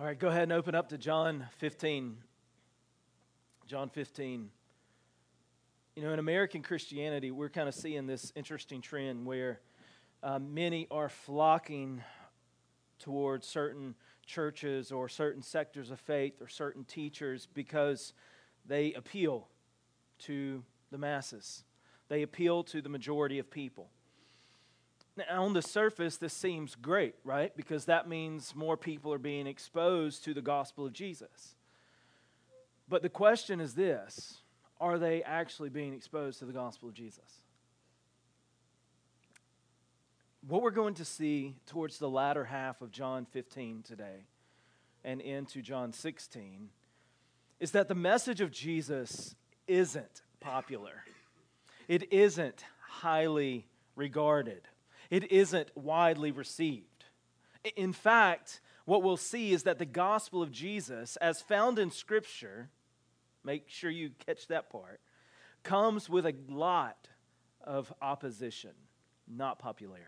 All right, go ahead and open up to John 15. John 15. You know, in American Christianity, we're kind of seeing this interesting trend where uh, many are flocking towards certain churches or certain sectors of faith or certain teachers because they appeal to the masses, they appeal to the majority of people. Now, on the surface, this seems great, right? Because that means more people are being exposed to the gospel of Jesus. But the question is this are they actually being exposed to the gospel of Jesus? What we're going to see towards the latter half of John 15 today and into John 16 is that the message of Jesus isn't popular. It isn't highly regarded it isn't widely received. In fact, what we'll see is that the gospel of Jesus, as found in Scripture, make sure you catch that part, comes with a lot of opposition, not popularity.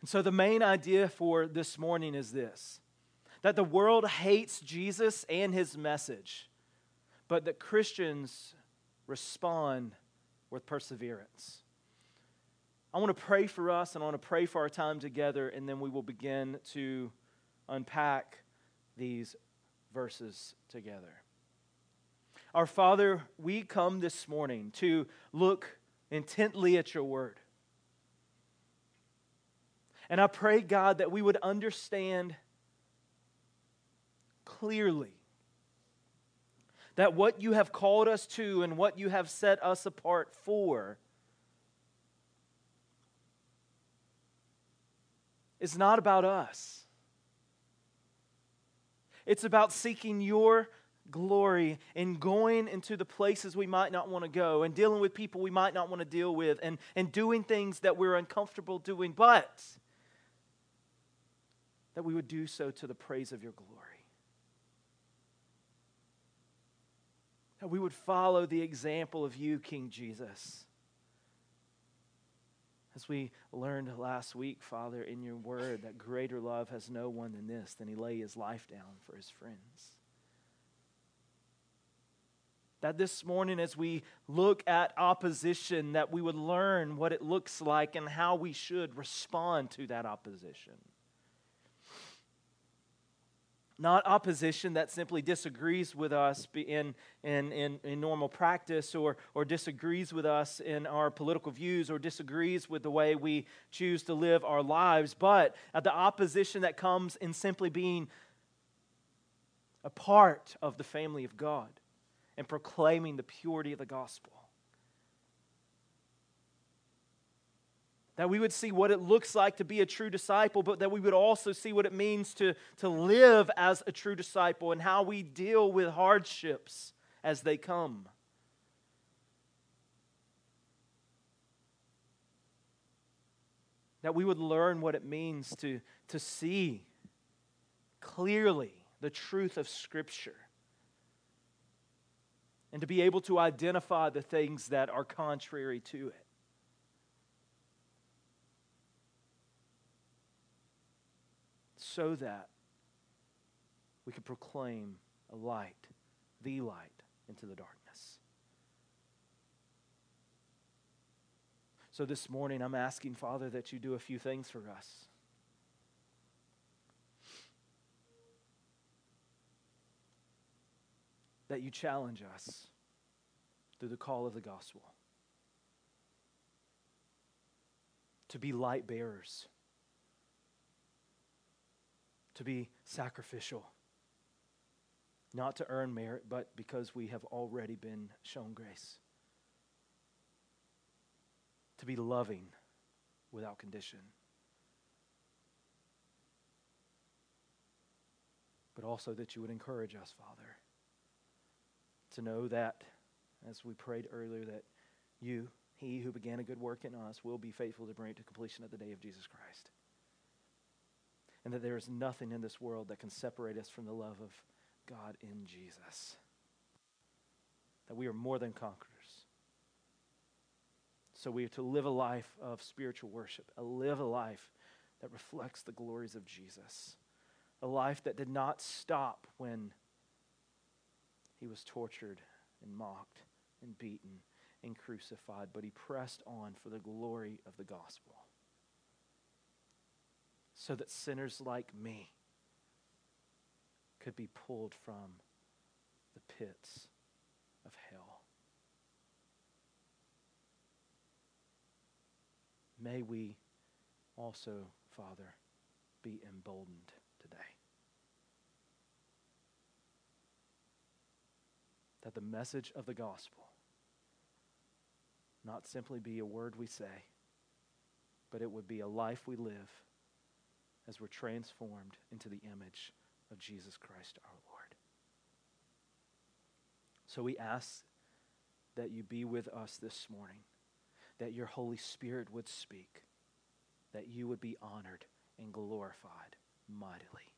And so the main idea for this morning is this that the world hates Jesus and his message, but that Christians respond with perseverance. I want to pray for us and I want to pray for our time together, and then we will begin to unpack these verses together. Our Father, we come this morning to look intently at your word. And I pray, God, that we would understand clearly that what you have called us to and what you have set us apart for is not about us. It's about seeking your glory and going into the places we might not want to go and dealing with people we might not want to deal with and, and doing things that we're uncomfortable doing, but that we would do so to the praise of your glory. That we would follow the example of you, King Jesus. As we learned last week, Father, in your word, that greater love has no one than this, than he lay his life down for his friends. That this morning, as we look at opposition, that we would learn what it looks like and how we should respond to that opposition not opposition that simply disagrees with us in, in, in, in, normal practice or, or disagrees with us in our political views or disagrees with the way we choose to live our lives, but the opposition that comes in simply being a part of the family of God and proclaiming the purity of the gospel. That we would see what it looks like to be a true disciple, but that we would also see what it means to, to live as a true disciple and how we deal with hardships as they come. That we would learn what it means to, to see clearly the truth of Scripture and to be able to identify the things that are contrary to it. So that we could proclaim a light, the light, into the darkness. So this morning, I'm asking, Father, that you do a few things for us. That you challenge us through the call of the gospel to be light bearers to be sacrificial. Not to earn merit, but because we have already been shown grace. To be loving without condition. But also that you would encourage us, Father, to know that, as we prayed earlier, that you, he who began a good work in us, will be faithful to bring it to completion at the day of Jesus Christ and that there is nothing in this world that can separate us from the love of God in Jesus. That we are more than conquerors. So we are to live a life of spiritual worship, a live a life that reflects the glories of Jesus, a life that did not stop when he was tortured and mocked and beaten and crucified, but he pressed on for the glory of the gospel. So that sinners like me could be pulled from the pits of hell. May we also, Father, be emboldened today. That the message of the gospel not simply be a word we say, but it would be a life we live as we're transformed into the image of Jesus Christ our Lord. So we ask that you be with us this morning, that your Holy Spirit would speak, that you would be honored and glorified mightily.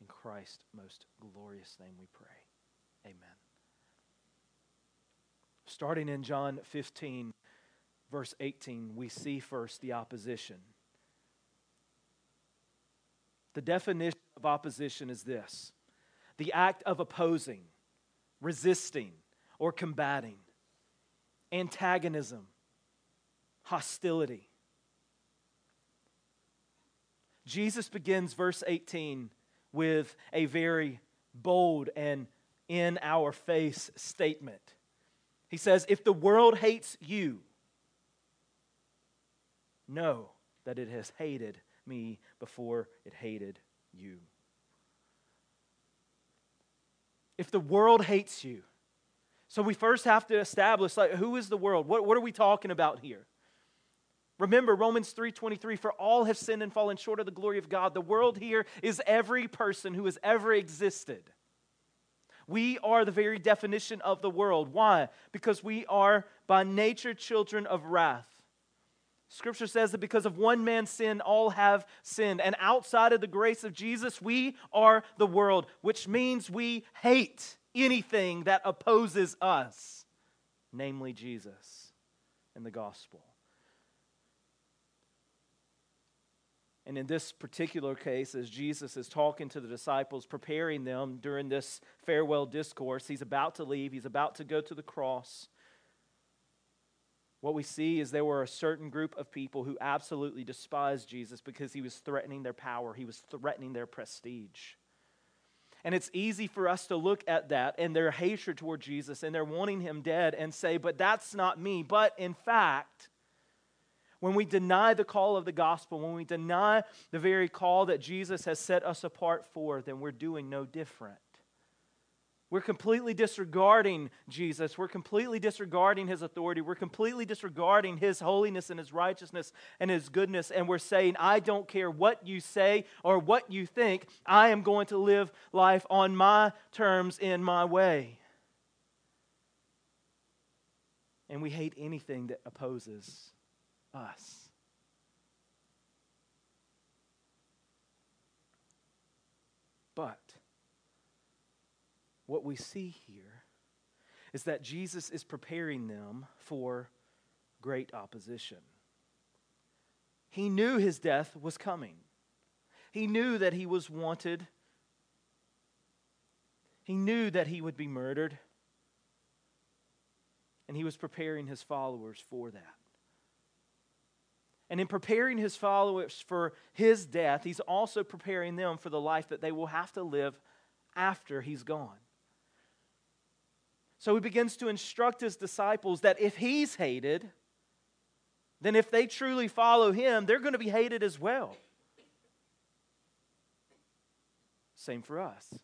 In Christ's most glorious name we pray. Amen. Starting in John 15, verse 18, we see first the opposition. The definition of opposition is this the act of opposing, resisting, or combating, antagonism, hostility. Jesus begins verse 18 with a very bold and in our face statement. He says, If the world hates you, know that it has hated me before it hated you. If the world hates you, so we first have to establish like who is the world? What, what are we talking about here? Remember Romans 3:23 for all have sinned and fallen short of the glory of God. The world here is every person who has ever existed. We are the very definition of the world. Why? Because we are by nature children of wrath. Scripture says that because of one man's sin, all have sinned. And outside of the grace of Jesus, we are the world, which means we hate anything that opposes us, namely Jesus and the gospel. And in this particular case, as Jesus is talking to the disciples, preparing them during this farewell discourse, he's about to leave, he's about to go to the cross. What we see is there were a certain group of people who absolutely despised Jesus because he was threatening their power, he was threatening their prestige. And it's easy for us to look at that and their hatred toward Jesus and they're wanting him dead and say, but that's not me. But in fact, when we deny the call of the gospel, when we deny the very call that Jesus has set us apart for, then we're doing no different. We're completely disregarding Jesus. We're completely disregarding his authority. We're completely disregarding his holiness and his righteousness and his goodness. And we're saying, I don't care what you say or what you think. I am going to live life on my terms in my way. And we hate anything that opposes us. But what we see here is that Jesus is preparing them for great opposition. He knew his death was coming. He knew that he was wanted. He knew that he would be murdered. And he was preparing his followers for that. And in preparing his followers for his death, he's also preparing them for the life that they will have to live after he's gone. So he begins to instruct his disciples that if he's hated, then if they truly follow him, they're going to be hated as well. Same for us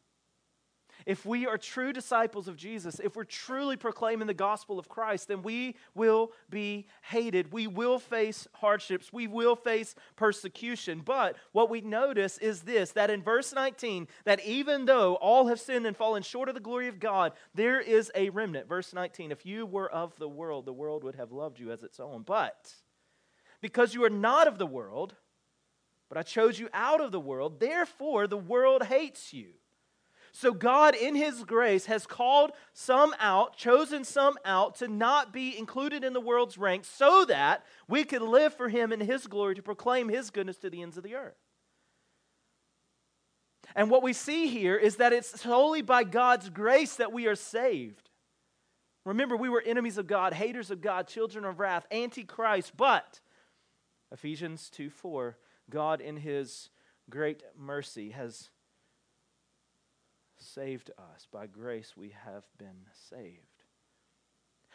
if we are true disciples of Jesus, if we're truly proclaiming the gospel of Christ, then we will be hated. We will face hardships. We will face persecution. But what we notice is this that in verse 19, that even though all have sinned and fallen short of the glory of God, there is a remnant. Verse 19, if you were of the world, the world would have loved you as its own. But because you are not of the world, but I chose you out of the world, therefore the world hates you. So, God, in His grace, has called some out, chosen some out to not be included in the world's ranks so that we could live for Him in His glory to proclaim His goodness to the ends of the earth. And what we see here is that it's solely by God's grace that we are saved. Remember, we were enemies of God, haters of God, children of wrath, antichrist, but Ephesians 2 4, God in his great mercy has saved us. By grace we have been saved.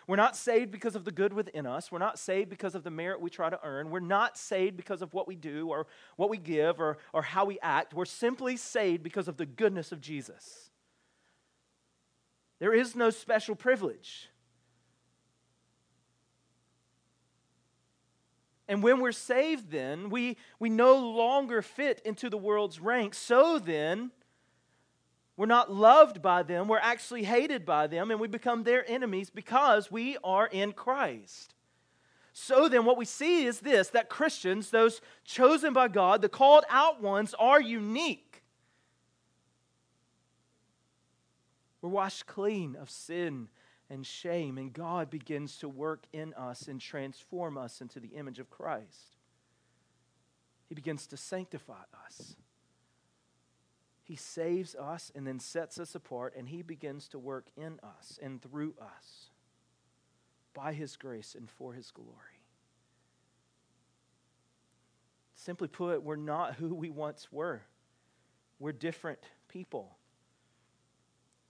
We're not saved because of the good within us. We're not saved because of the merit we try to earn. We're not saved because of what we do or what we give or, or how we act. We're simply saved because of the goodness of Jesus. There is no special privilege. And when we're saved, then, we, we no longer fit into the world's ranks. So then, we're not loved by them, we're actually hated by them, and we become their enemies because we are in Christ. So then, what we see is this that Christians, those chosen by God, the called out ones, are unique. We're washed clean of sin and shame, and God begins to work in us and transform us into the image of Christ. He begins to sanctify us. He saves us and then sets us apart, and He begins to work in us and through us by His grace and for His glory. Simply put, we're not who we once were, we're different people.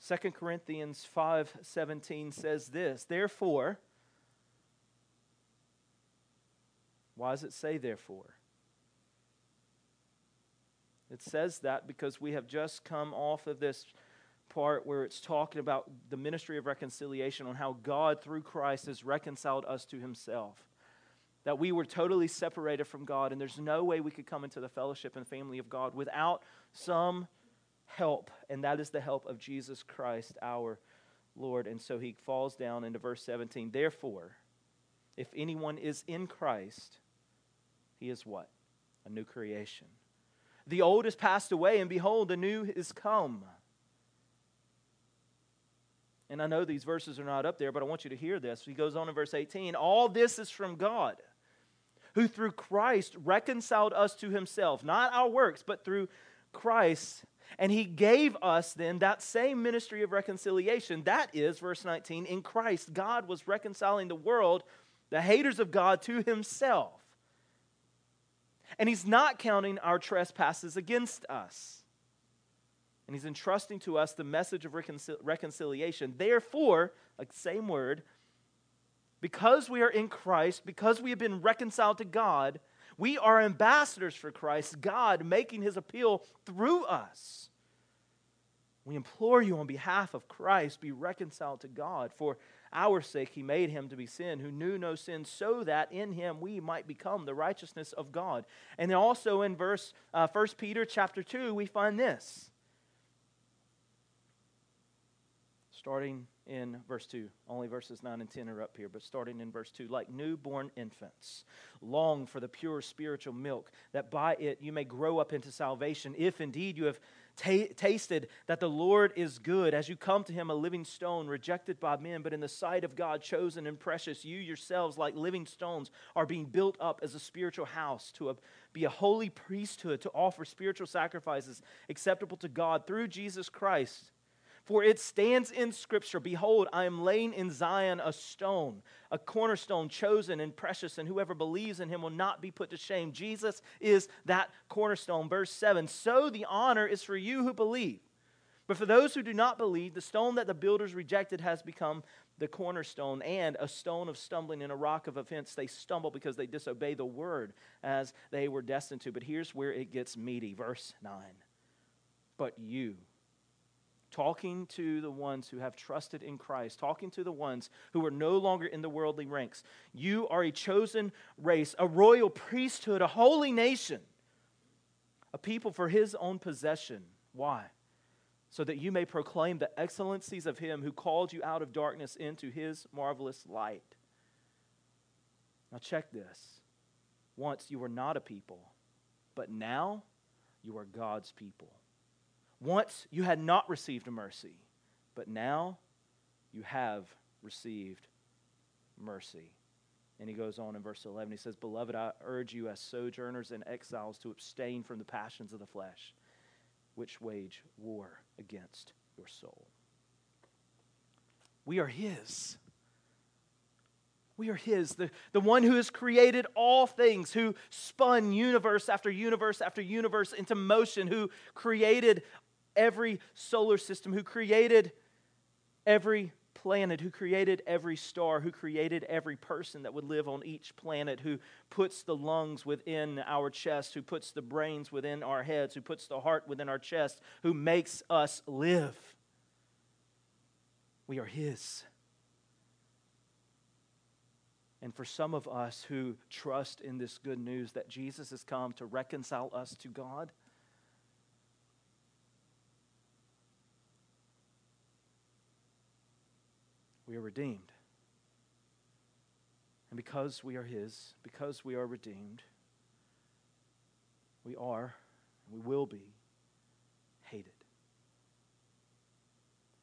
2 Corinthians 5:17 says this, therefore Why does it say therefore? It says that because we have just come off of this part where it's talking about the ministry of reconciliation on how God, through Christ, has reconciled us to himself. That we were totally separated from God, and there's no way we could come into the fellowship and family of God without some help, and that is the help of Jesus Christ, our Lord. And so he falls down into verse 17. Therefore, if anyone is in Christ, he is what? A new creation. The old is passed away, and behold, the new is come. And I know these verses are not up there, but I want you to hear this. He goes on in verse 18 All this is from God, who through Christ reconciled us to himself, not our works, but through Christ. And he gave us then that same ministry of reconciliation. That is, verse 19, in Christ, God was reconciling the world, the haters of God, to himself and He's not counting our trespasses against us. And He's entrusting to us the message of reconcil- reconciliation. Therefore, like same word, because we are in Christ, because we have been reconciled to God, we are ambassadors for Christ, God making his appeal through us. We implore you on behalf of Christ, be reconciled to God. For our sake he made him to be sin who knew no sin so that in him we might become the righteousness of god. And then also in verse uh, 1 peter chapter 2 we find this. Starting in verse 2 only verses 9 and 10 are up here but starting in verse 2 like newborn infants long for the pure spiritual milk that by it you may grow up into salvation if indeed you have tasted that the Lord is good as you come to him a living stone rejected by men, but in the sight of God chosen and precious. You yourselves, like living stones, are being built up as a spiritual house to a, be a holy priesthood to offer spiritual sacrifices acceptable to God through Jesus Christ. For it stands in Scripture Behold, I am laying in Zion a stone, a cornerstone chosen and precious, and whoever believes in him will not be put to shame. Jesus is that cornerstone. Verse 7 So the honor is for you who believe. But for those who do not believe, the stone that the builders rejected has become the cornerstone and a stone of stumbling and a rock of offense. They stumble because they disobey the word as they were destined to. But here's where it gets meaty. Verse 9. But you, talking to the ones who have trusted in Christ, talking to the ones who are no longer in the worldly ranks. You are a chosen race, a royal priesthood, a holy nation, a people for his own possession. Why? So that you may proclaim the excellencies of him who called you out of darkness into his marvelous light. Now, check this. Once you were not a people, but now you are God's people. Once you had not received mercy, but now you have received mercy. And he goes on in verse 11. He says, Beloved, I urge you as sojourners and exiles to abstain from the passions of the flesh which wage war against your soul. We are His. We are His, the, the one who has created all things, who spun universe after universe after universe into motion, who created every solar system, who created every planet, who created every star, who created every person that would live on each planet, who puts the lungs within our chest, who puts the brains within our heads, who puts the heart within our chest, who makes us live. We are His. And for some of us who trust in this good news that Jesus has come to reconcile us to God, we are redeemed. And because we are His, because we are redeemed, we are, and we will be, hated.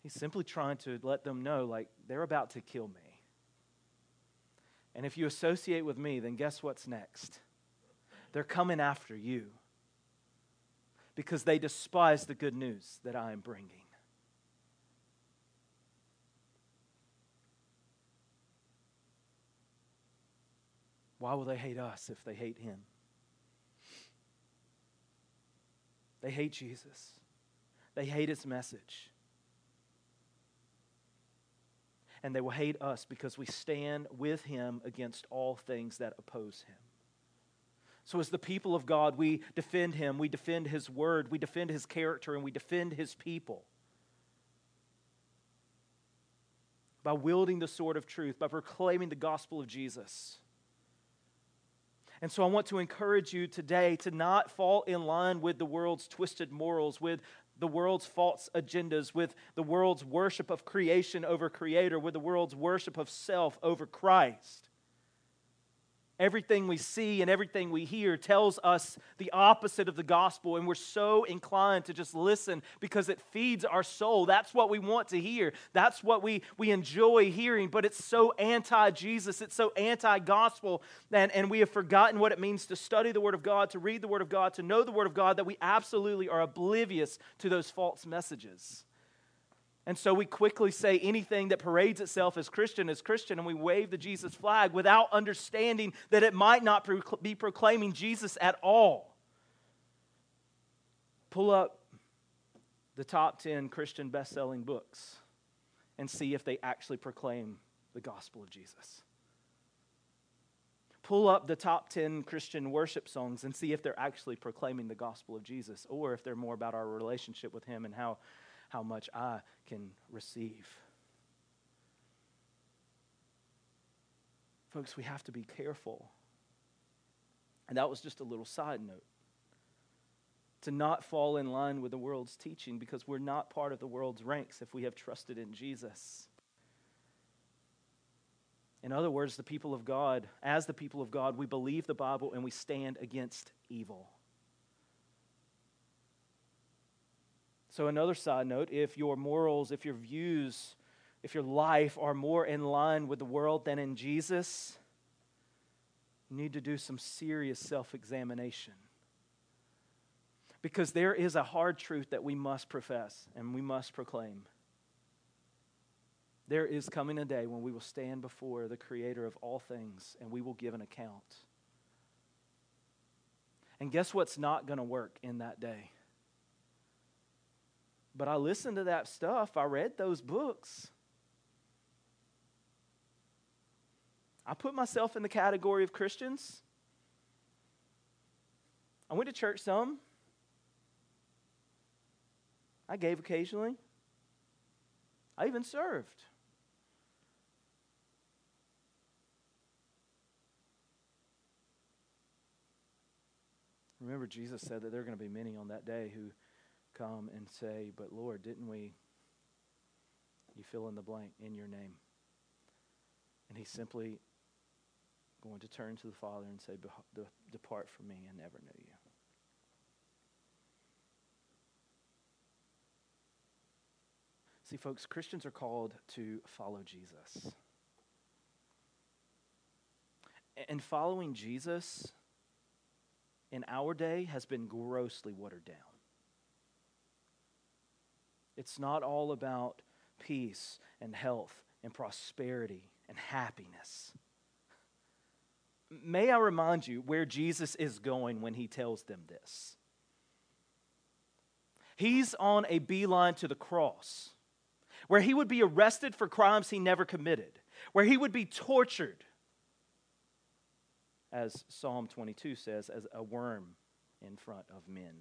He's simply trying to let them know, like, they're about to kill me. And if you associate with me, then guess what's next? They're coming after you because they despise the good news that I am bringing. Why will they hate us if they hate him? They hate Jesus. They hate his message. And they will hate us because we stand with him against all things that oppose him. So, as the people of God, we defend him, we defend his word, we defend his character, and we defend his people. By wielding the sword of truth, by proclaiming the gospel of Jesus. And so I want to encourage you today to not fall in line with the world's twisted morals, with the world's false agendas, with the world's worship of creation over creator, with the world's worship of self over Christ. Everything we see and everything we hear tells us the opposite of the gospel, and we're so inclined to just listen because it feeds our soul. That's what we want to hear. That's what we, we enjoy hearing, but it's so anti Jesus, it's so anti gospel, and, and we have forgotten what it means to study the Word of God, to read the Word of God, to know the Word of God, that we absolutely are oblivious to those false messages. And so we quickly say anything that parades itself as Christian is Christian, and we wave the Jesus flag without understanding that it might not be proclaiming Jesus at all. Pull up the top 10 Christian best selling books and see if they actually proclaim the gospel of Jesus. Pull up the top 10 Christian worship songs and see if they're actually proclaiming the gospel of Jesus or if they're more about our relationship with Him and how how much I can receive. Folks, we have to be careful. And that was just a little side note. To not fall in line with the world's teaching because we're not part of the world's ranks if we have trusted in Jesus. In other words, the people of God, as the people of God, we believe the Bible and we stand against evil. So, another side note if your morals, if your views, if your life are more in line with the world than in Jesus, you need to do some serious self examination. Because there is a hard truth that we must profess and we must proclaim. There is coming a day when we will stand before the Creator of all things and we will give an account. And guess what's not going to work in that day? But I listened to that stuff, I read those books. I put myself in the category of Christians. I went to church some. I gave occasionally. I even served. Remember, Jesus said that there are going to be many on that day who come and say, But Lord, didn't we? You fill in the blank in your name. And he's simply going to turn to the Father and say, Depart from me, I never knew you. See, folks, Christians are called to follow Jesus. And following Jesus in our day has been grossly watered down. It's not all about peace and health and prosperity and happiness. May I remind you where Jesus is going when he tells them this? He's on a beeline to the cross, where he would be arrested for crimes he never committed, where he would be tortured, as Psalm 22 says, as a worm in front of men.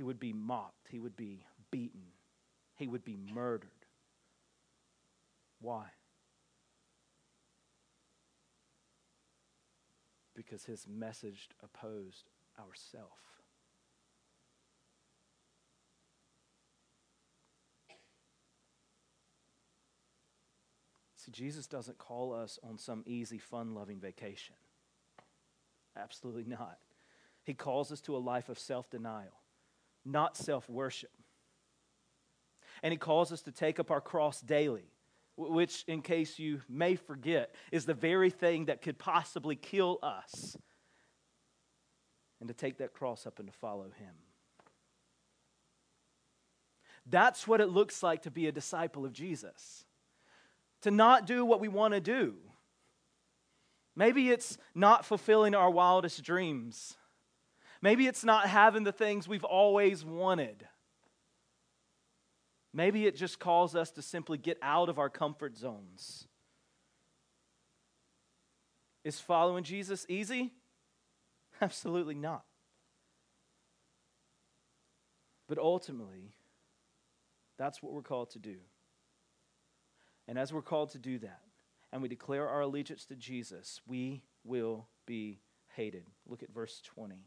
He would be mocked, he would be beaten, he would be murdered. Why? Because his message opposed ourself. See, Jesus doesn't call us on some easy, fun loving vacation. Absolutely not. He calls us to a life of self denial, not self worship. And He calls us to take up our cross daily, which, in case you may forget, is the very thing that could possibly kill us. And to take that cross up and to follow Him. That's what it looks like to be a disciple of Jesus to not do what we want to do. Maybe it's not fulfilling our wildest dreams. Maybe it's not having the things we've always wanted. Maybe it just calls us to simply get out of our comfort zones. Is following Jesus easy? Absolutely not. But ultimately, that's what we're called to do. And as we're called to do that, and we declare our allegiance to Jesus, we will be hated. Look at verse 20.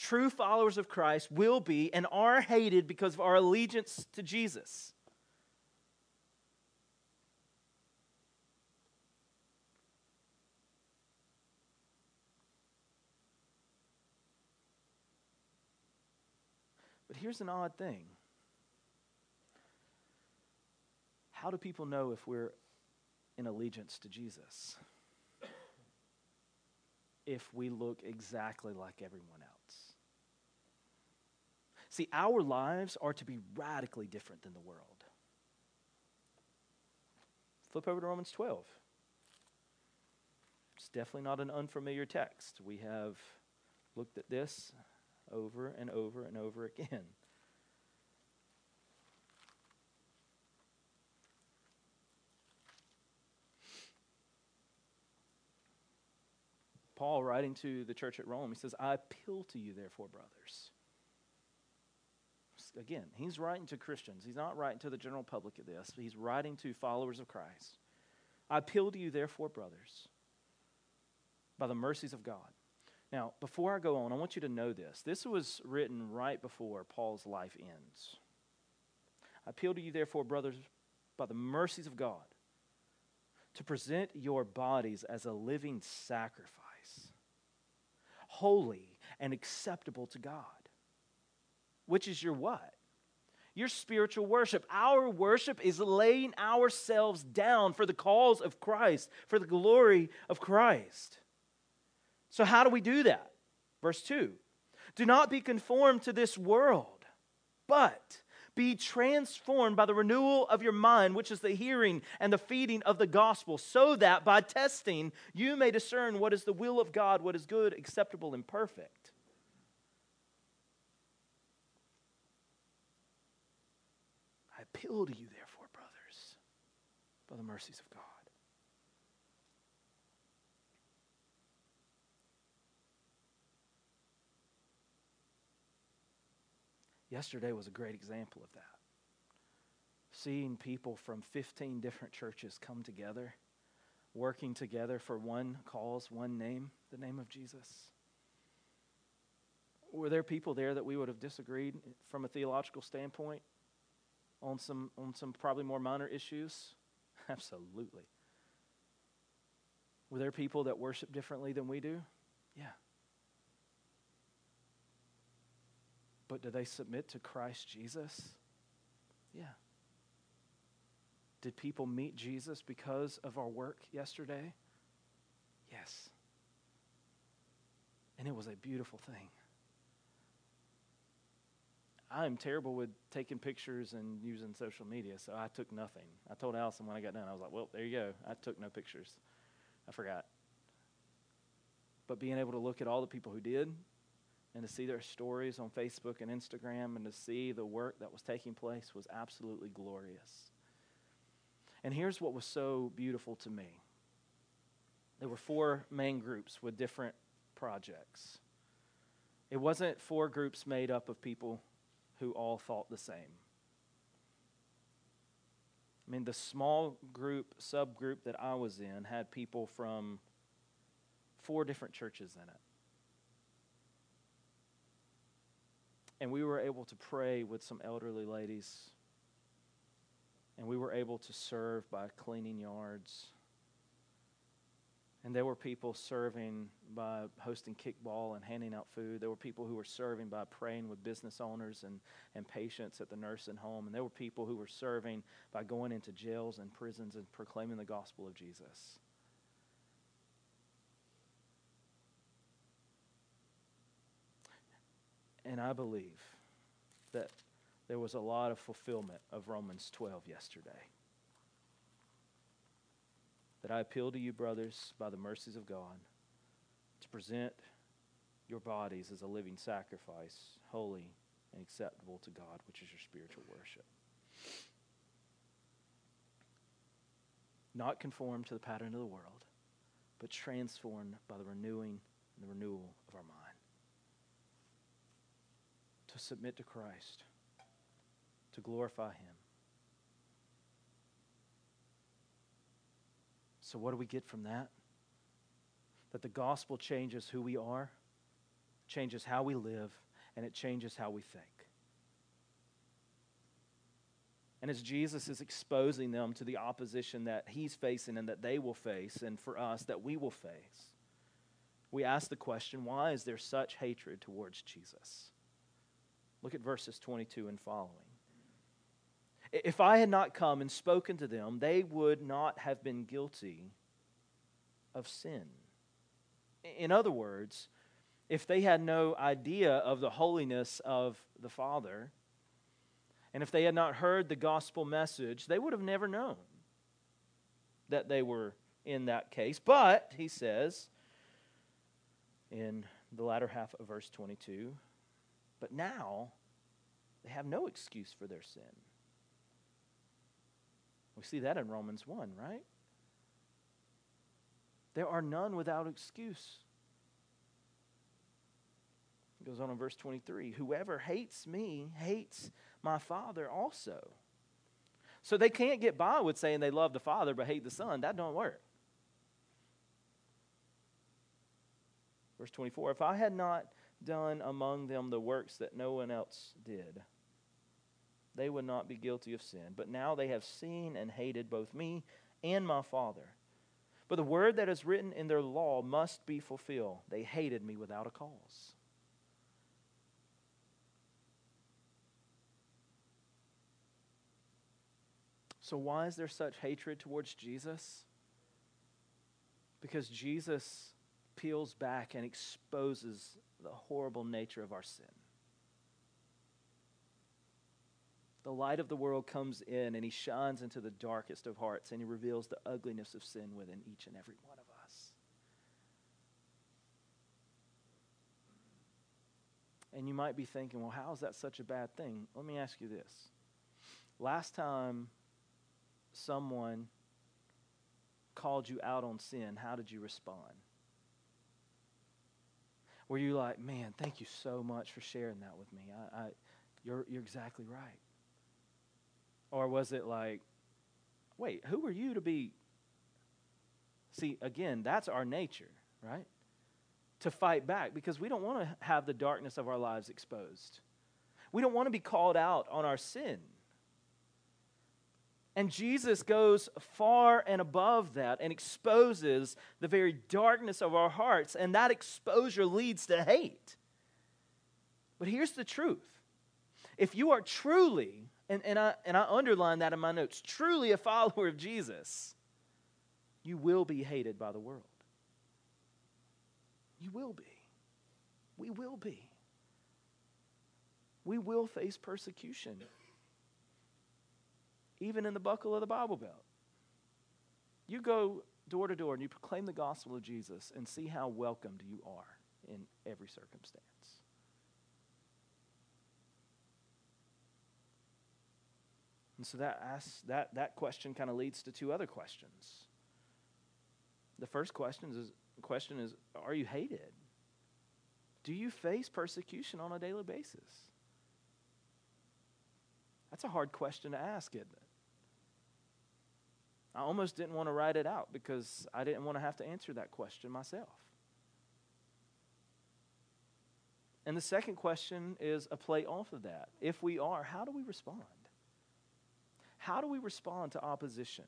True followers of Christ will be and are hated because of our allegiance to Jesus. But here's an odd thing how do people know if we're in allegiance to Jesus? If we look exactly like everyone else. See, our lives are to be radically different than the world. Flip over to Romans 12. It's definitely not an unfamiliar text. We have looked at this over and over and over again. Paul, writing to the church at Rome, he says, I appeal to you, therefore, brothers. Again, he's writing to Christians. He's not writing to the general public at this. He's writing to followers of Christ. I appeal to you, therefore, brothers, by the mercies of God now, before I go on, I want you to know this. This was written right before Paul's life ends. I appeal to you, therefore, brothers, by the mercies of God, to present your bodies as a living sacrifice, holy and acceptable to God. Which is your what? Your spiritual worship. Our worship is laying ourselves down for the cause of Christ, for the glory of Christ. So, how do we do that? Verse 2 Do not be conformed to this world, but be transformed by the renewal of your mind, which is the hearing and the feeding of the gospel, so that by testing you may discern what is the will of God, what is good, acceptable, and perfect. I appeal to you, therefore, brothers, by the mercies of God Yesterday was a great example of that. Seeing people from 15 different churches come together, working together for one cause, one name, the name of Jesus. Were there people there that we would have disagreed from a theological standpoint on some, on some probably more minor issues? Absolutely. Were there people that worship differently than we do? Yeah. But do they submit to Christ Jesus? Yeah. Did people meet Jesus because of our work yesterday? Yes. And it was a beautiful thing. I'm terrible with taking pictures and using social media, so I took nothing. I told Allison when I got done, I was like, well, there you go. I took no pictures. I forgot. But being able to look at all the people who did and to see their stories on Facebook and Instagram and to see the work that was taking place was absolutely glorious. And here's what was so beautiful to me there were four main groups with different projects. It wasn't four groups made up of people who all thought the same. I mean, the small group, subgroup that I was in had people from four different churches in it. And we were able to pray with some elderly ladies. And we were able to serve by cleaning yards and there were people serving by hosting kickball and handing out food. There were people who were serving by praying with business owners and, and patients at the nursing home. And there were people who were serving by going into jails and prisons and proclaiming the gospel of Jesus. And I believe that there was a lot of fulfillment of Romans 12 yesterday that I appeal to you, brothers, by the mercies of God, to present your bodies as a living sacrifice, holy and acceptable to God, which is your spiritual worship. Not conformed to the pattern of the world, but transformed by the renewing and the renewal of our mind. To submit to Christ, to glorify Him So, what do we get from that? That the gospel changes who we are, changes how we live, and it changes how we think. And as Jesus is exposing them to the opposition that he's facing and that they will face, and for us that we will face, we ask the question why is there such hatred towards Jesus? Look at verses 22 and following. If I had not come and spoken to them, they would not have been guilty of sin. In other words, if they had no idea of the holiness of the Father, and if they had not heard the gospel message, they would have never known that they were in that case. But, he says in the latter half of verse 22, but now they have no excuse for their sin. We see that in Romans 1, right? There are none without excuse. It goes on in verse 23 Whoever hates me hates my Father also. So they can't get by with saying they love the Father but hate the Son. That don't work. Verse 24 If I had not done among them the works that no one else did, they would not be guilty of sin. But now they have seen and hated both me and my Father. But the word that is written in their law must be fulfilled. They hated me without a cause. So, why is there such hatred towards Jesus? Because Jesus peels back and exposes the horrible nature of our sin. The light of the world comes in and he shines into the darkest of hearts and he reveals the ugliness of sin within each and every one of us. And you might be thinking, well, how is that such a bad thing? Let me ask you this. Last time someone called you out on sin, how did you respond? Were you like, man, thank you so much for sharing that with me? I, I, you're, you're exactly right. Or was it like, wait, who are you to be? See, again, that's our nature, right? to fight back because we don't want to have the darkness of our lives exposed. We don't want to be called out on our sin. And Jesus goes far and above that and exposes the very darkness of our hearts, and that exposure leads to hate. But here's the truth if you are truly, and, and, I, and I underline that in my notes, truly a follower of Jesus, you will be hated by the world. You will be. We will be. We will face persecution, even in the buckle of the Bible Belt. You go door to door and you proclaim the gospel of Jesus and see how welcomed you are in every circumstance. And so that asks, that, that question kind of leads to two other questions. The first question is, question is Are you hated? Do you face persecution on a daily basis? That's a hard question to ask, isn't it? I almost didn't want to write it out because I didn't want to have to answer that question myself. And the second question is a play off of that. If we are, how do we respond? How do we respond to opposition?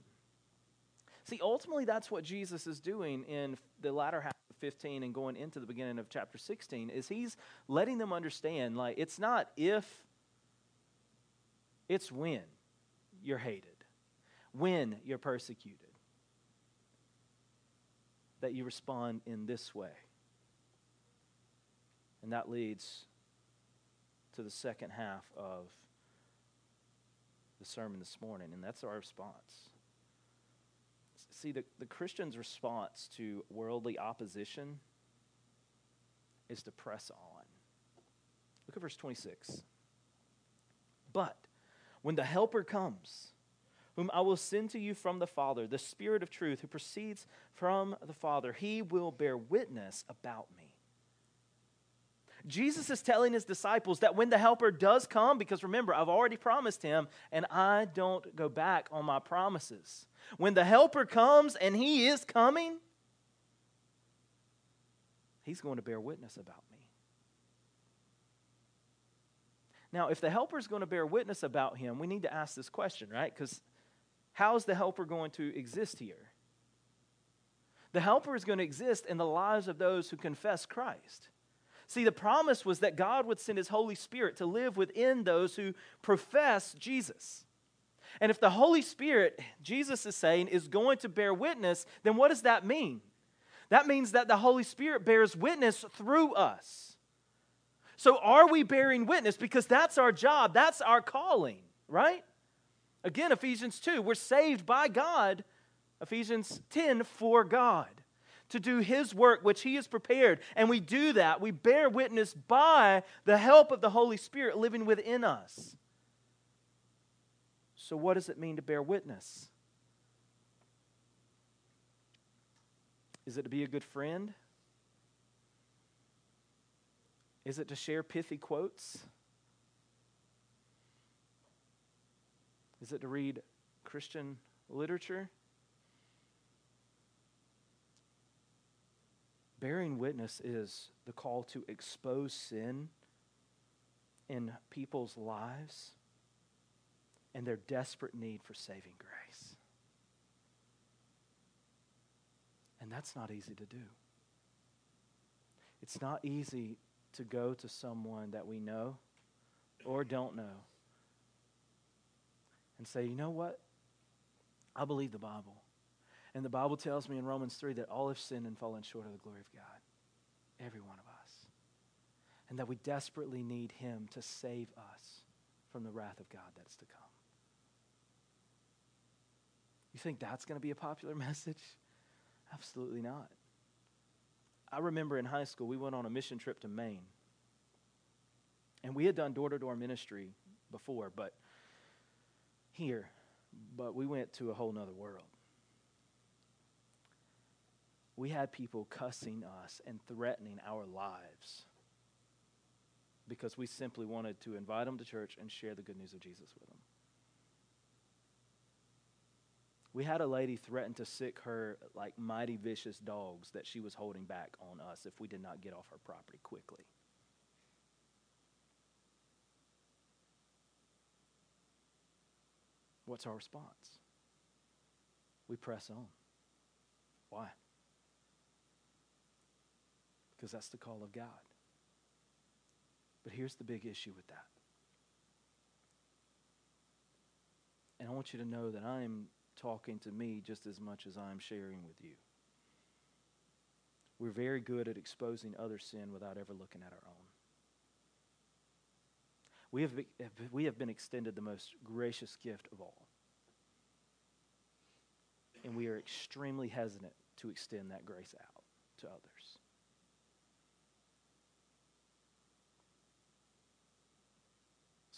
See, ultimately, that's what Jesus is doing in the latter half of 15 and going into the beginning of chapter 16, is he's letting them understand, like, it's not if, it's when you're hated, when you're persecuted, that you respond in this way. And that leads to the second half of the sermon this morning, and that's our response. See, the, the Christian's response to worldly opposition is to press on. Look at verse 26. But when the Helper comes, whom I will send to you from the Father, the Spirit of truth who proceeds from the Father, he will bear witness about me. Jesus is telling his disciples that when the Helper does come, because remember, I've already promised him, and I don't go back on my promises. When the Helper comes, and he is coming, he's going to bear witness about me. Now, if the Helper is going to bear witness about him, we need to ask this question, right? Because how is the Helper going to exist here? The Helper is going to exist in the lives of those who confess Christ. See, the promise was that God would send His Holy Spirit to live within those who profess Jesus. And if the Holy Spirit, Jesus is saying, is going to bear witness, then what does that mean? That means that the Holy Spirit bears witness through us. So, are we bearing witness? Because that's our job, that's our calling, right? Again, Ephesians 2, we're saved by God. Ephesians 10, for God to do His work, which He has prepared. And we do that. We bear witness by the help of the Holy Spirit living within us. So, what does it mean to bear witness? Is it to be a good friend? Is it to share pithy quotes? Is it to read Christian literature? Bearing witness is the call to expose sin in people's lives and their desperate need for saving grace. And that's not easy to do. It's not easy to go to someone that we know or don't know and say, you know what? I believe the Bible. And the Bible tells me in Romans 3 that all have sinned and fallen short of the glory of God. Every one of us. And that we desperately need Him to save us from the wrath of God that's to come. You think that's going to be a popular message? Absolutely not. I remember in high school, we went on a mission trip to Maine. And we had done door to door ministry before, but here, but we went to a whole nother world we had people cussing us and threatening our lives because we simply wanted to invite them to church and share the good news of Jesus with them. We had a lady threaten to sic her like mighty vicious dogs that she was holding back on us if we did not get off her property quickly. What's our response? We press on. Why? Because that's the call of God. But here's the big issue with that. And I want you to know that I'm talking to me just as much as I'm sharing with you. We're very good at exposing other sin without ever looking at our own. We have, we have been extended the most gracious gift of all. And we are extremely hesitant to extend that grace out to others.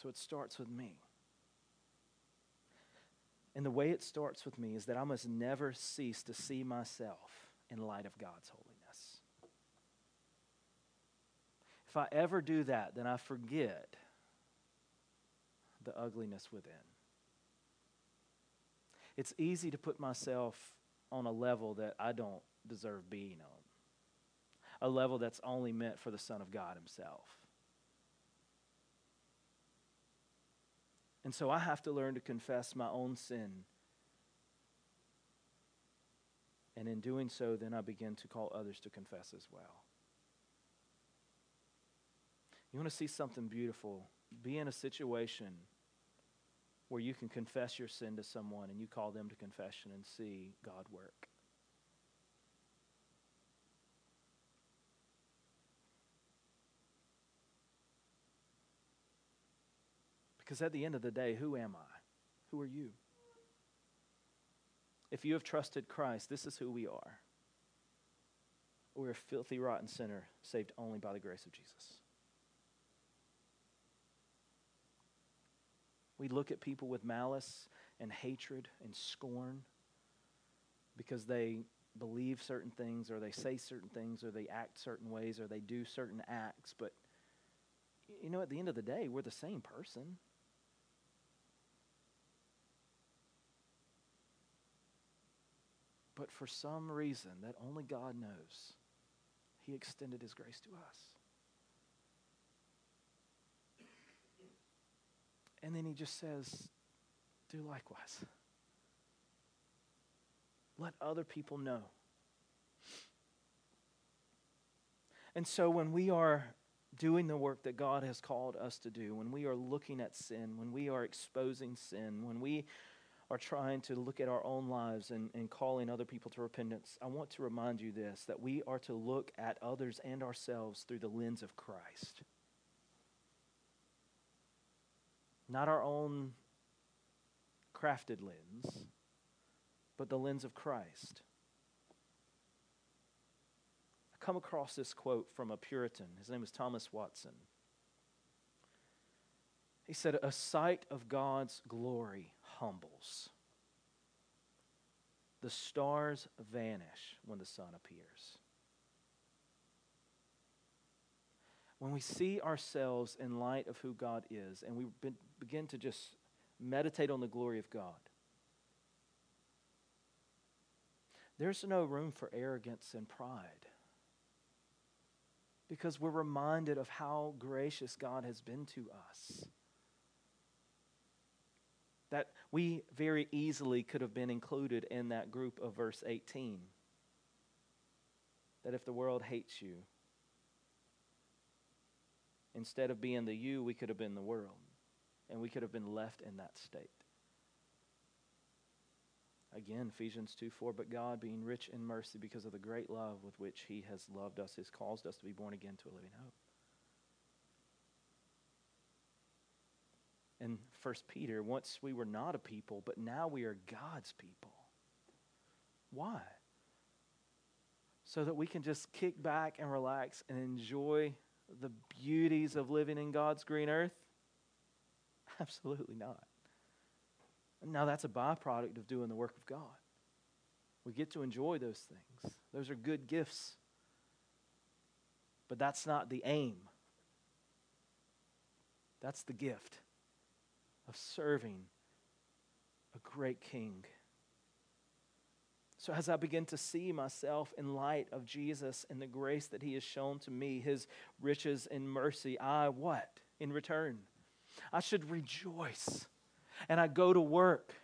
So it starts with me. And the way it starts with me is that I must never cease to see myself in light of God's holiness. If I ever do that, then I forget the ugliness within. It's easy to put myself on a level that I don't deserve being on, a level that's only meant for the Son of God Himself. And so I have to learn to confess my own sin. And in doing so, then I begin to call others to confess as well. You want to see something beautiful? Be in a situation where you can confess your sin to someone and you call them to confession and see God work. Because at the end of the day, who am I? Who are you? If you have trusted Christ, this is who we are. We're a filthy, rotten sinner saved only by the grace of Jesus. We look at people with malice and hatred and scorn because they believe certain things or they say certain things or they act certain ways or they do certain acts. But, you know, at the end of the day, we're the same person. But for some reason that only God knows, He extended His grace to us. And then he just says, do likewise. Let other people know. And so when we are doing the work that God has called us to do, when we are looking at sin, when we are exposing sin, when we are trying to look at our own lives and, and calling other people to repentance, I want to remind you this that we are to look at others and ourselves through the lens of Christ. Not our own crafted lens, but the lens of Christ. I come across this quote from a Puritan. His name is Thomas Watson. He said, A sight of God's glory humbles. The stars vanish when the sun appears. when we see ourselves in light of who God is and we begin to just meditate on the glory of God, there's no room for arrogance and pride because we're reminded of how gracious God has been to us. That we very easily could have been included in that group of verse 18. That if the world hates you, Instead of being the you, we could have been the world. And we could have been left in that state. Again, Ephesians 2 4, but God, being rich in mercy because of the great love with which He has loved us, has caused us to be born again to a living hope. And First Peter, once we were not a people, but now we are God's people. Why? So that we can just kick back and relax and enjoy the beauties of living in God's green earth? Absolutely not. Now, that's a byproduct of doing the work of God. We get to enjoy those things, those are good gifts. But that's not the aim. That's the gift of serving a great king So, as I begin to see myself in light of Jesus and the grace that He has shown to me, His riches and mercy, I what? In return, I should rejoice. And I go to work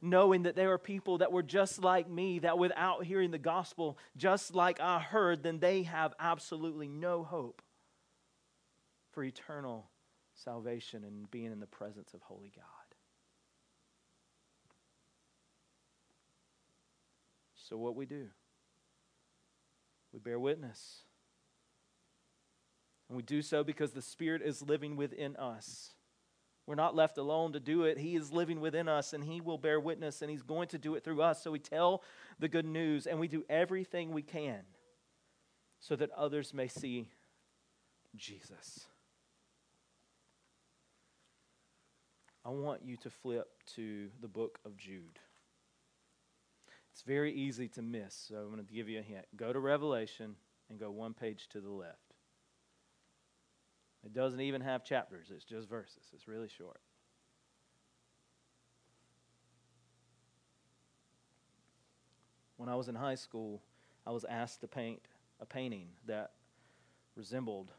knowing that there are people that were just like me, that without hearing the gospel, just like I heard, then they have absolutely no hope for eternal salvation and being in the presence of holy God. So, what we do? We bear witness. And we do so because the Spirit is living within us. We're not left alone to do it. He is living within us and He will bear witness and He's going to do it through us. So we tell the good news and we do everything we can so that others may see Jesus. I want you to flip to the book of Jude. It's very easy to miss, so I'm going to give you a hint. Go to Revelation and go one page to the left. It doesn't even have chapters, it's just verses. It's really short. When I was in high school, I was asked to paint a painting that resembled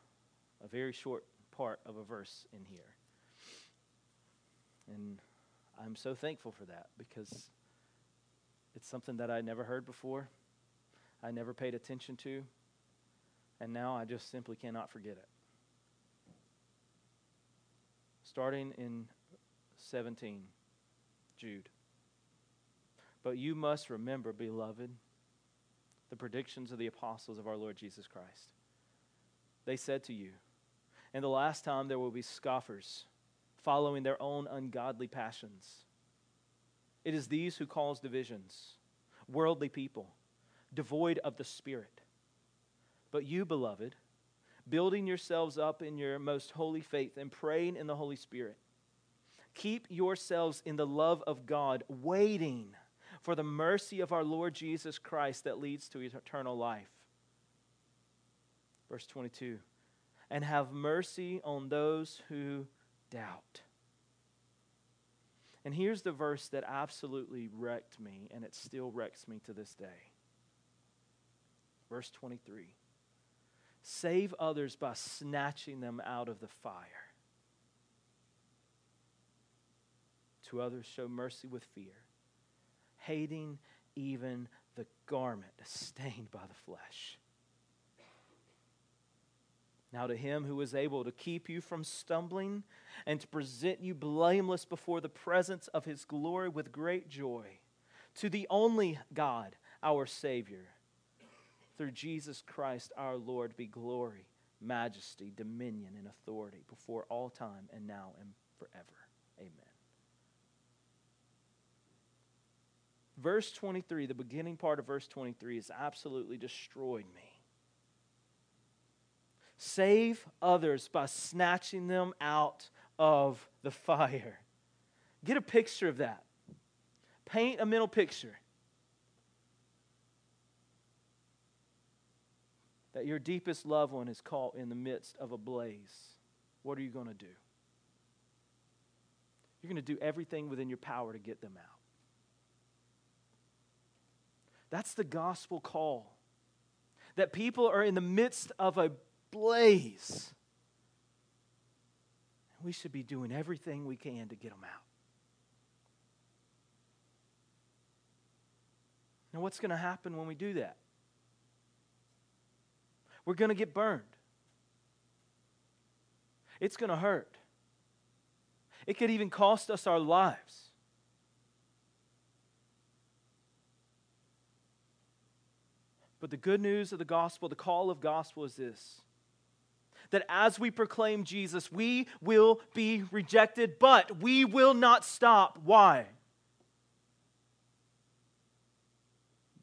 a very short part of a verse in here. And I'm so thankful for that because it's something that I never heard before, I never paid attention to, and now I just simply cannot forget it starting in 17, Jude. But you must remember, beloved, the predictions of the apostles of our Lord Jesus Christ. They said to you, In the last time there will be scoffers, following their own ungodly passions. It is these who cause divisions, worldly people, devoid of the Spirit. But you, beloved, building yourselves up in your most holy faith and praying in the Holy Spirit. Keep yourselves in the love of God, waiting for the mercy of our Lord Jesus Christ that leads to eternal life. Verse 22 And have mercy on those who doubt. And here's the verse that absolutely wrecked me, and it still wrecks me to this day. Verse 23 Save others by snatching them out of the fire. To others, show mercy with fear, hating even the garment stained by the flesh. Now, to him who is able to keep you from stumbling and to present you blameless before the presence of his glory with great joy, to the only God, our Savior through Jesus Christ our Lord be glory, majesty, dominion, and authority before all time and now and forever. Amen. Verse 23, the beginning part of verse 23, has absolutely destroyed me. Save others by snatching them out of the fire. Get a picture of that. Paint a mental picture. that your deepest loved one is caught in the midst of a blaze, what are you going to do? You're going to do everything within your power to get them out. That's the gospel call. That people are in the midst of a blaze. We should be doing everything we can to get them out. Now, what's going to happen when we do that? we're going to get burned. It's going to hurt. It could even cost us our lives. But the good news of the gospel, the call of gospel is this that as we proclaim Jesus, we will be rejected, but we will not stop. Why?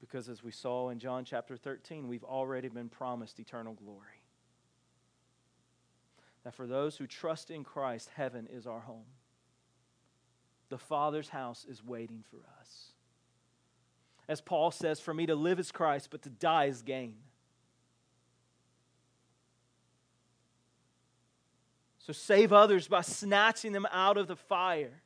Because as we saw in John chapter 13, we've already been promised eternal glory. That for those who trust in Christ, heaven is our home. The Father's house is waiting for us. As Paul says, for me to live is Christ, but to die is gain. So save others by snatching them out of the fire.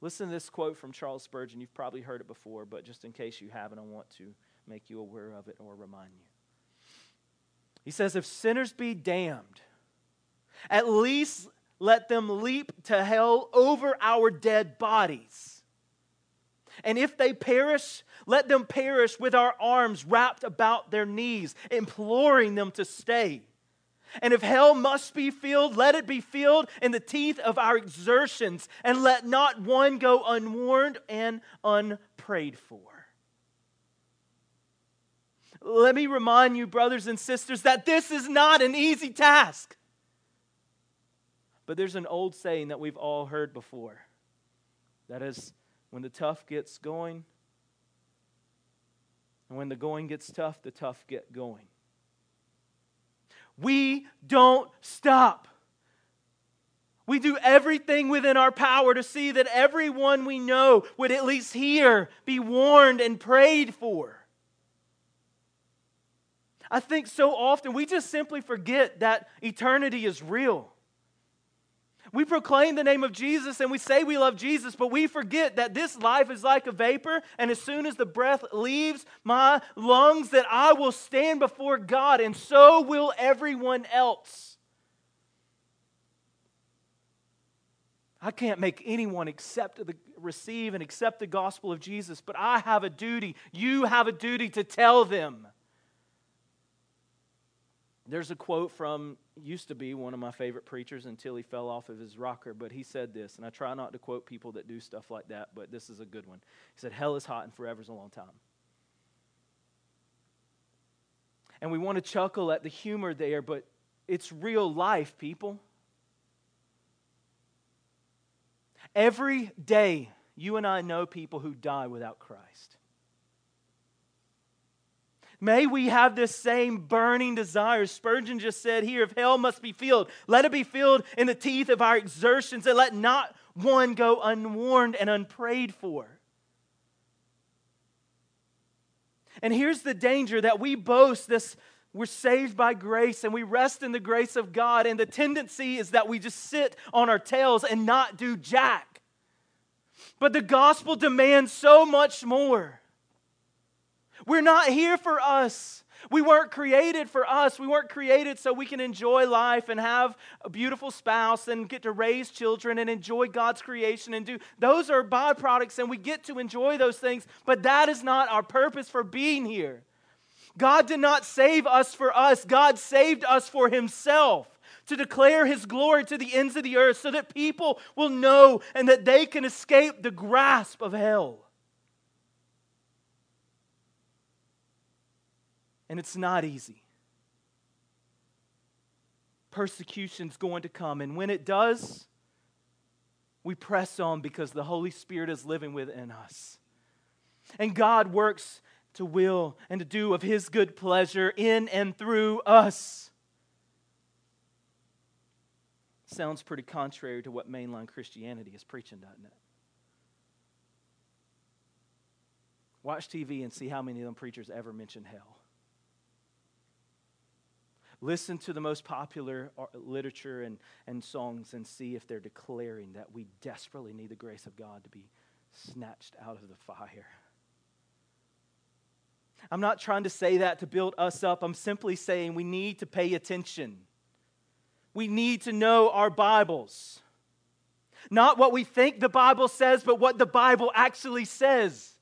Listen to this quote from Charles Spurgeon. You've probably heard it before, but just in case you haven't, I want to make you aware of it or remind you. He says, If sinners be damned, at least let them leap to hell over our dead bodies. And if they perish, let them perish with our arms wrapped about their knees, imploring them to stay. And if hell must be filled, let it be filled in the teeth of our exertions, and let not one go unwarned and unprayed for. Let me remind you, brothers and sisters, that this is not an easy task. But there's an old saying that we've all heard before. That is, when the tough gets going, and when the going gets tough, the tough get going. We don't stop. We do everything within our power to see that everyone we know would at least hear, be warned, and prayed for. I think so often we just simply forget that eternity is real. We proclaim the name of Jesus and we say we love Jesus, but we forget that this life is like a vapor, and as soon as the breath leaves my lungs, that I will stand before God, and so will everyone else. I can't make anyone accept the, receive and accept the gospel of Jesus, but I have a duty. You have a duty to tell them. There's a quote from, used to be one of my favorite preachers until he fell off of his rocker, but he said this, and I try not to quote people that do stuff like that, but this is a good one. He said, Hell is hot and forever's a long time. And we want to chuckle at the humor there, but it's real life, people. Every day, you and I know people who die without Christ. May we have this same burning desire. Spurgeon just said here if hell must be filled, let it be filled in the teeth of our exertions, and let not one go unwarned and unprayed for. And here's the danger that we boast this we're saved by grace and we rest in the grace of God, and the tendency is that we just sit on our tails and not do jack. But the gospel demands so much more. We're not here for us. We weren't created for us. We weren't created so we can enjoy life and have a beautiful spouse and get to raise children and enjoy God's creation and do those are byproducts and we get to enjoy those things, but that is not our purpose for being here. God did not save us for us. God saved us for himself to declare his glory to the ends of the earth so that people will know and that they can escape the grasp of hell. And it's not easy. Persecution's going to come. And when it does, we press on because the Holy Spirit is living within us. And God works to will and to do of His good pleasure in and through us. Sounds pretty contrary to what mainline Christianity is preaching, doesn't it? Watch TV and see how many of them preachers ever mention hell. Listen to the most popular uh, literature and, and songs and see if they're declaring that we desperately need the grace of God to be snatched out of the fire. I'm not trying to say that to build us up. I'm simply saying we need to pay attention. We need to know our Bibles. Not what we think the Bible says, but what the Bible actually says.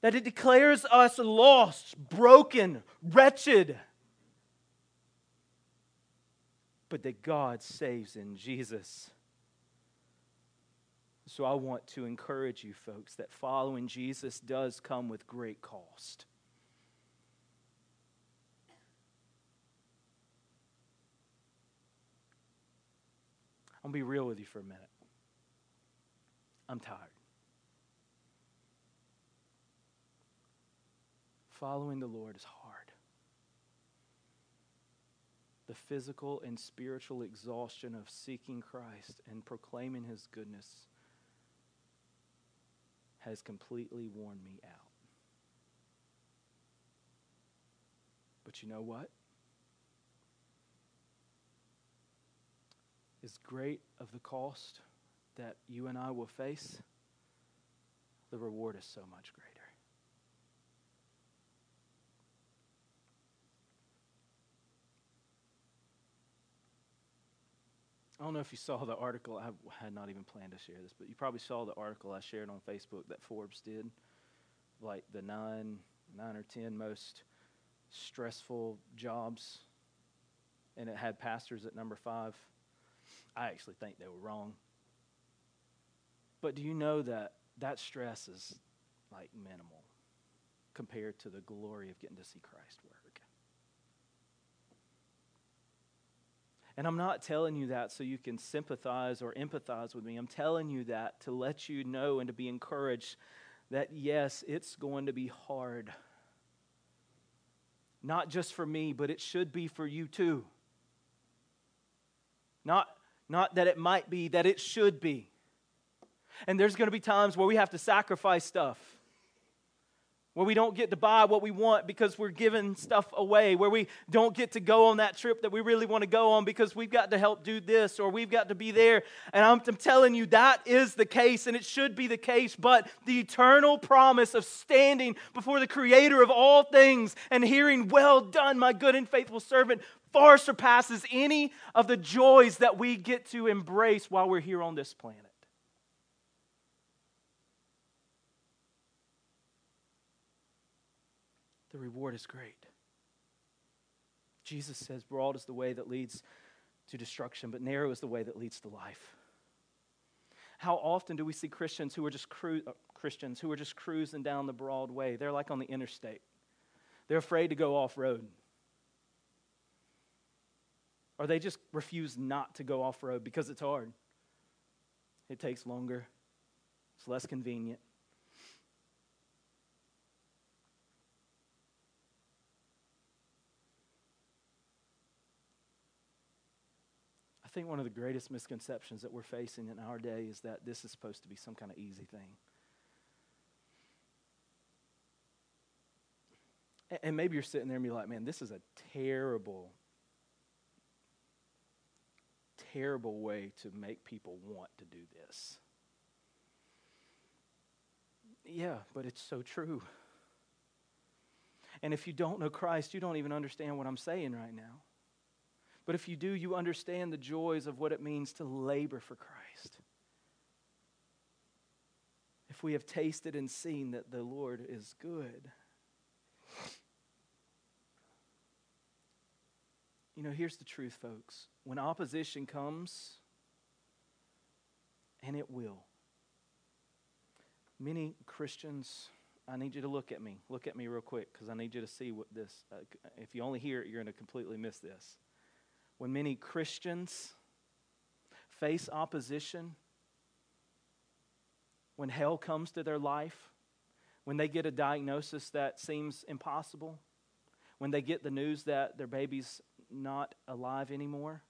That it declares us lost, broken, wretched but that God saves in Jesus. So I want to encourage you, folks, that following Jesus does come with great cost. I'm going to be real with you for a minute. I'm tired. Following the Lord is hard the physical and spiritual exhaustion of seeking Christ and proclaiming his goodness has completely worn me out. But you know what? As great of the cost that you and I will face, the reward is so much greater. I don't know if you saw the article. I had not even planned to share this, but you probably saw the article I shared on Facebook that Forbes did, like the nine, nine or ten most stressful jobs, and it had pastors at number five. I actually think they were wrong. But do you know that that stress is like minimal compared to the glory of getting to see Christ work? And I'm not telling you that so you can sympathize or empathize with me. I'm telling you that to let you know and to be encouraged that yes, it's going to be hard. Not just for me, but it should be for you too. Not, not that it might be, that it should be. And there's going to be times where we have to sacrifice stuff where we don't get to buy what we want because we're giving stuff away, where we don't get to go on that trip that we really want to go on because we've got to help do this or we've got to be there. And I'm, I'm, telling you, that is the case and it should be the case. But the eternal promise of standing before the Creator of all things and hearing, Well done, my good and faithful servant, far surpasses any of the joys that we get to embrace while we're here on this planet. The reward is great. Jesus says, Broad is the way that leads to destruction, but narrow is the way that leads to life. How often do we see Christians who are just cru- uh, Christians who are just cruising down the broad way? They're like on the interstate. They're afraid to go off road. Or they just refuse not to go off road because it's hard. It takes longer. It's less convenient. Think one of the greatest misconceptions that we're facing in our day is that this is supposed to be some kind of easy thing. And maybe you're sitting there and be like, man, this is a terrible, terrible way to make people want to do this. Yeah, but it's so true. And if you don't know Christ, you don't even understand what I'm saying right now. But if you do, you understand the joys of what it means to labor for Christ. If we have tasted and seen that the Lord is good. You know, here's the truth, folks. When opposition comes, and it will, many Christians, I need you to look at me. Look at me real quick because I need you to see what this, uh, if you only hear it, you're going to completely miss this when many Christians face opposition, when hell comes to their life, when they get a diagnosis that seems impossible, when they get the news that their baby's not alive anymore,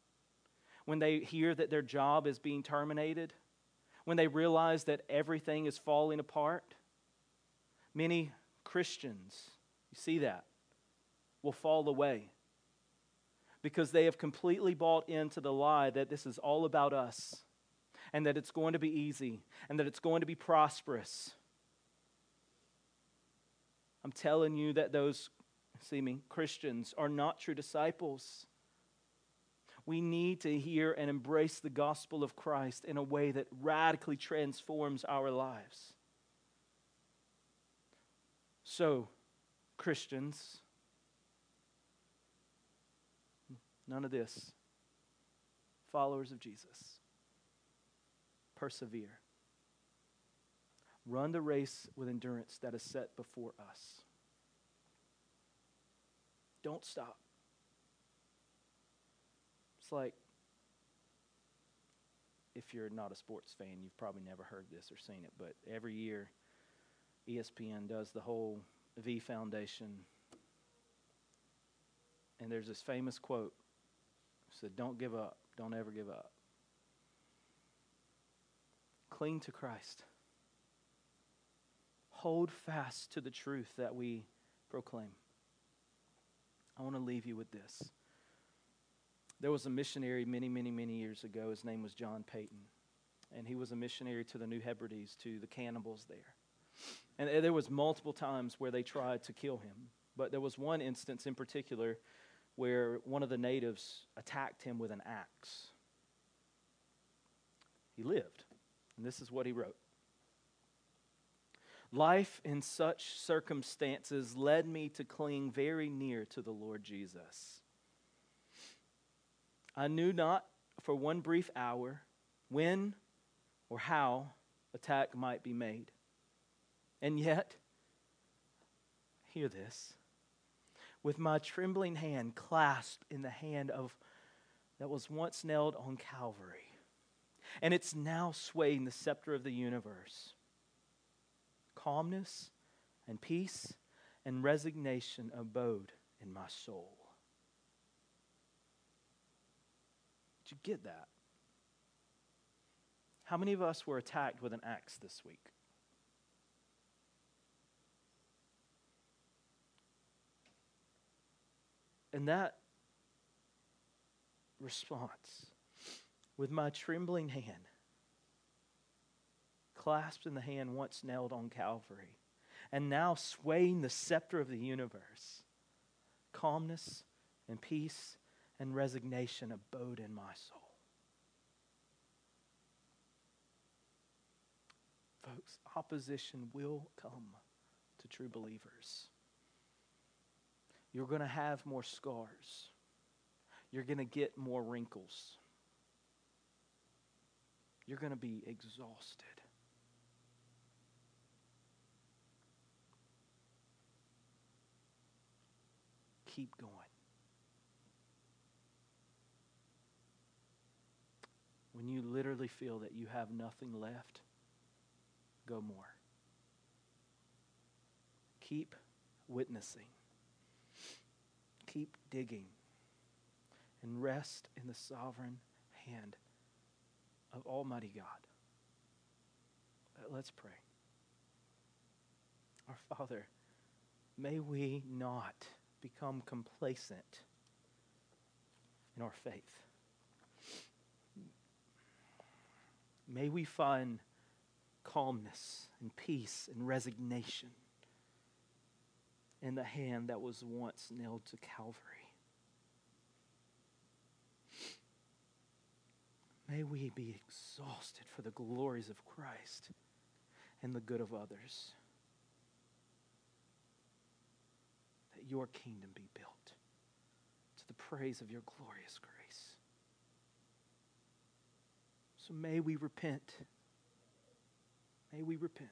when they hear that their job is being terminated, when they realize that everything is falling apart, many Christians, you see that, will fall away because they have completely bought into the lie that this is all about us and that it's going to be easy and that it's going to be prosperous. I'm telling you that those, see me, Christians are not true disciples. We need to hear and embrace the gospel of Christ in a way that radically transforms our lives. So, Christians, None of this. Followers of Jesus, persevere. Run the race with endurance that is set before us. Don't stop. It's like if you're not a sports fan, you've probably never heard this or seen it, but every year ESPN does the whole V Foundation. And there's this famous quote said, Don't give up. Don't ever give up. Cling to Christ. Hold fast to the truth that we proclaim. I want to leave you with this. There was a missionary many, many, many years ago. His name was John Paton. and he was a missionary to the New Hebrides, to the cannibals there. And there was multiple times where they tried to kill him, but there was one instance in particular where one of the natives attacked him with an axe. He lived, and this is what he wrote. Life in such circumstances led me to cling very near to the Lord Jesus. I knew not for one brief hour when or how attack might be made. And yet, hear this with my trembling hand clasped in the hand of that was once nailed on Calvary, and it's now swaying the scepter of the universe. Calmness and peace and resignation abode in my soul. Did you get that? How many of us were attacked with an axe this week? And that response, with my trembling hand, clasped in the hand once nailed on Calvary, and now swaying the scepter of the universe, calmness and peace and resignation abode in my soul. Folks, opposition will come to true believers. You're going to have more scars. You're going to get more wrinkles. You're going to be exhausted. Keep going. When you literally feel that you have nothing left, go more. Keep witnessing. Keep digging. And rest in the sovereign hand of Almighty God. Uh, let's pray. Our Father, may we not become complacent in our faith. May we find calmness and peace and resignation in the hand that was once nailed to Calvary. May we be exhausted for the glories of Christ and the good of others. That your kingdom be built to the praise of your glorious grace. So may we repent May we repent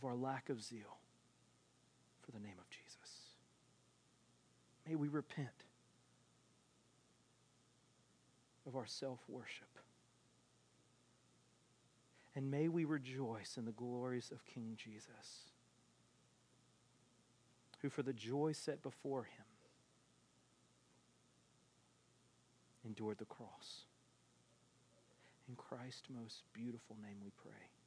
of our lack of zeal for the name of Jesus. May we repent of our self worship. And may we rejoice in the glories of King Jesus, who, for the joy set before him, endured the cross. In Christ's most beautiful name we pray.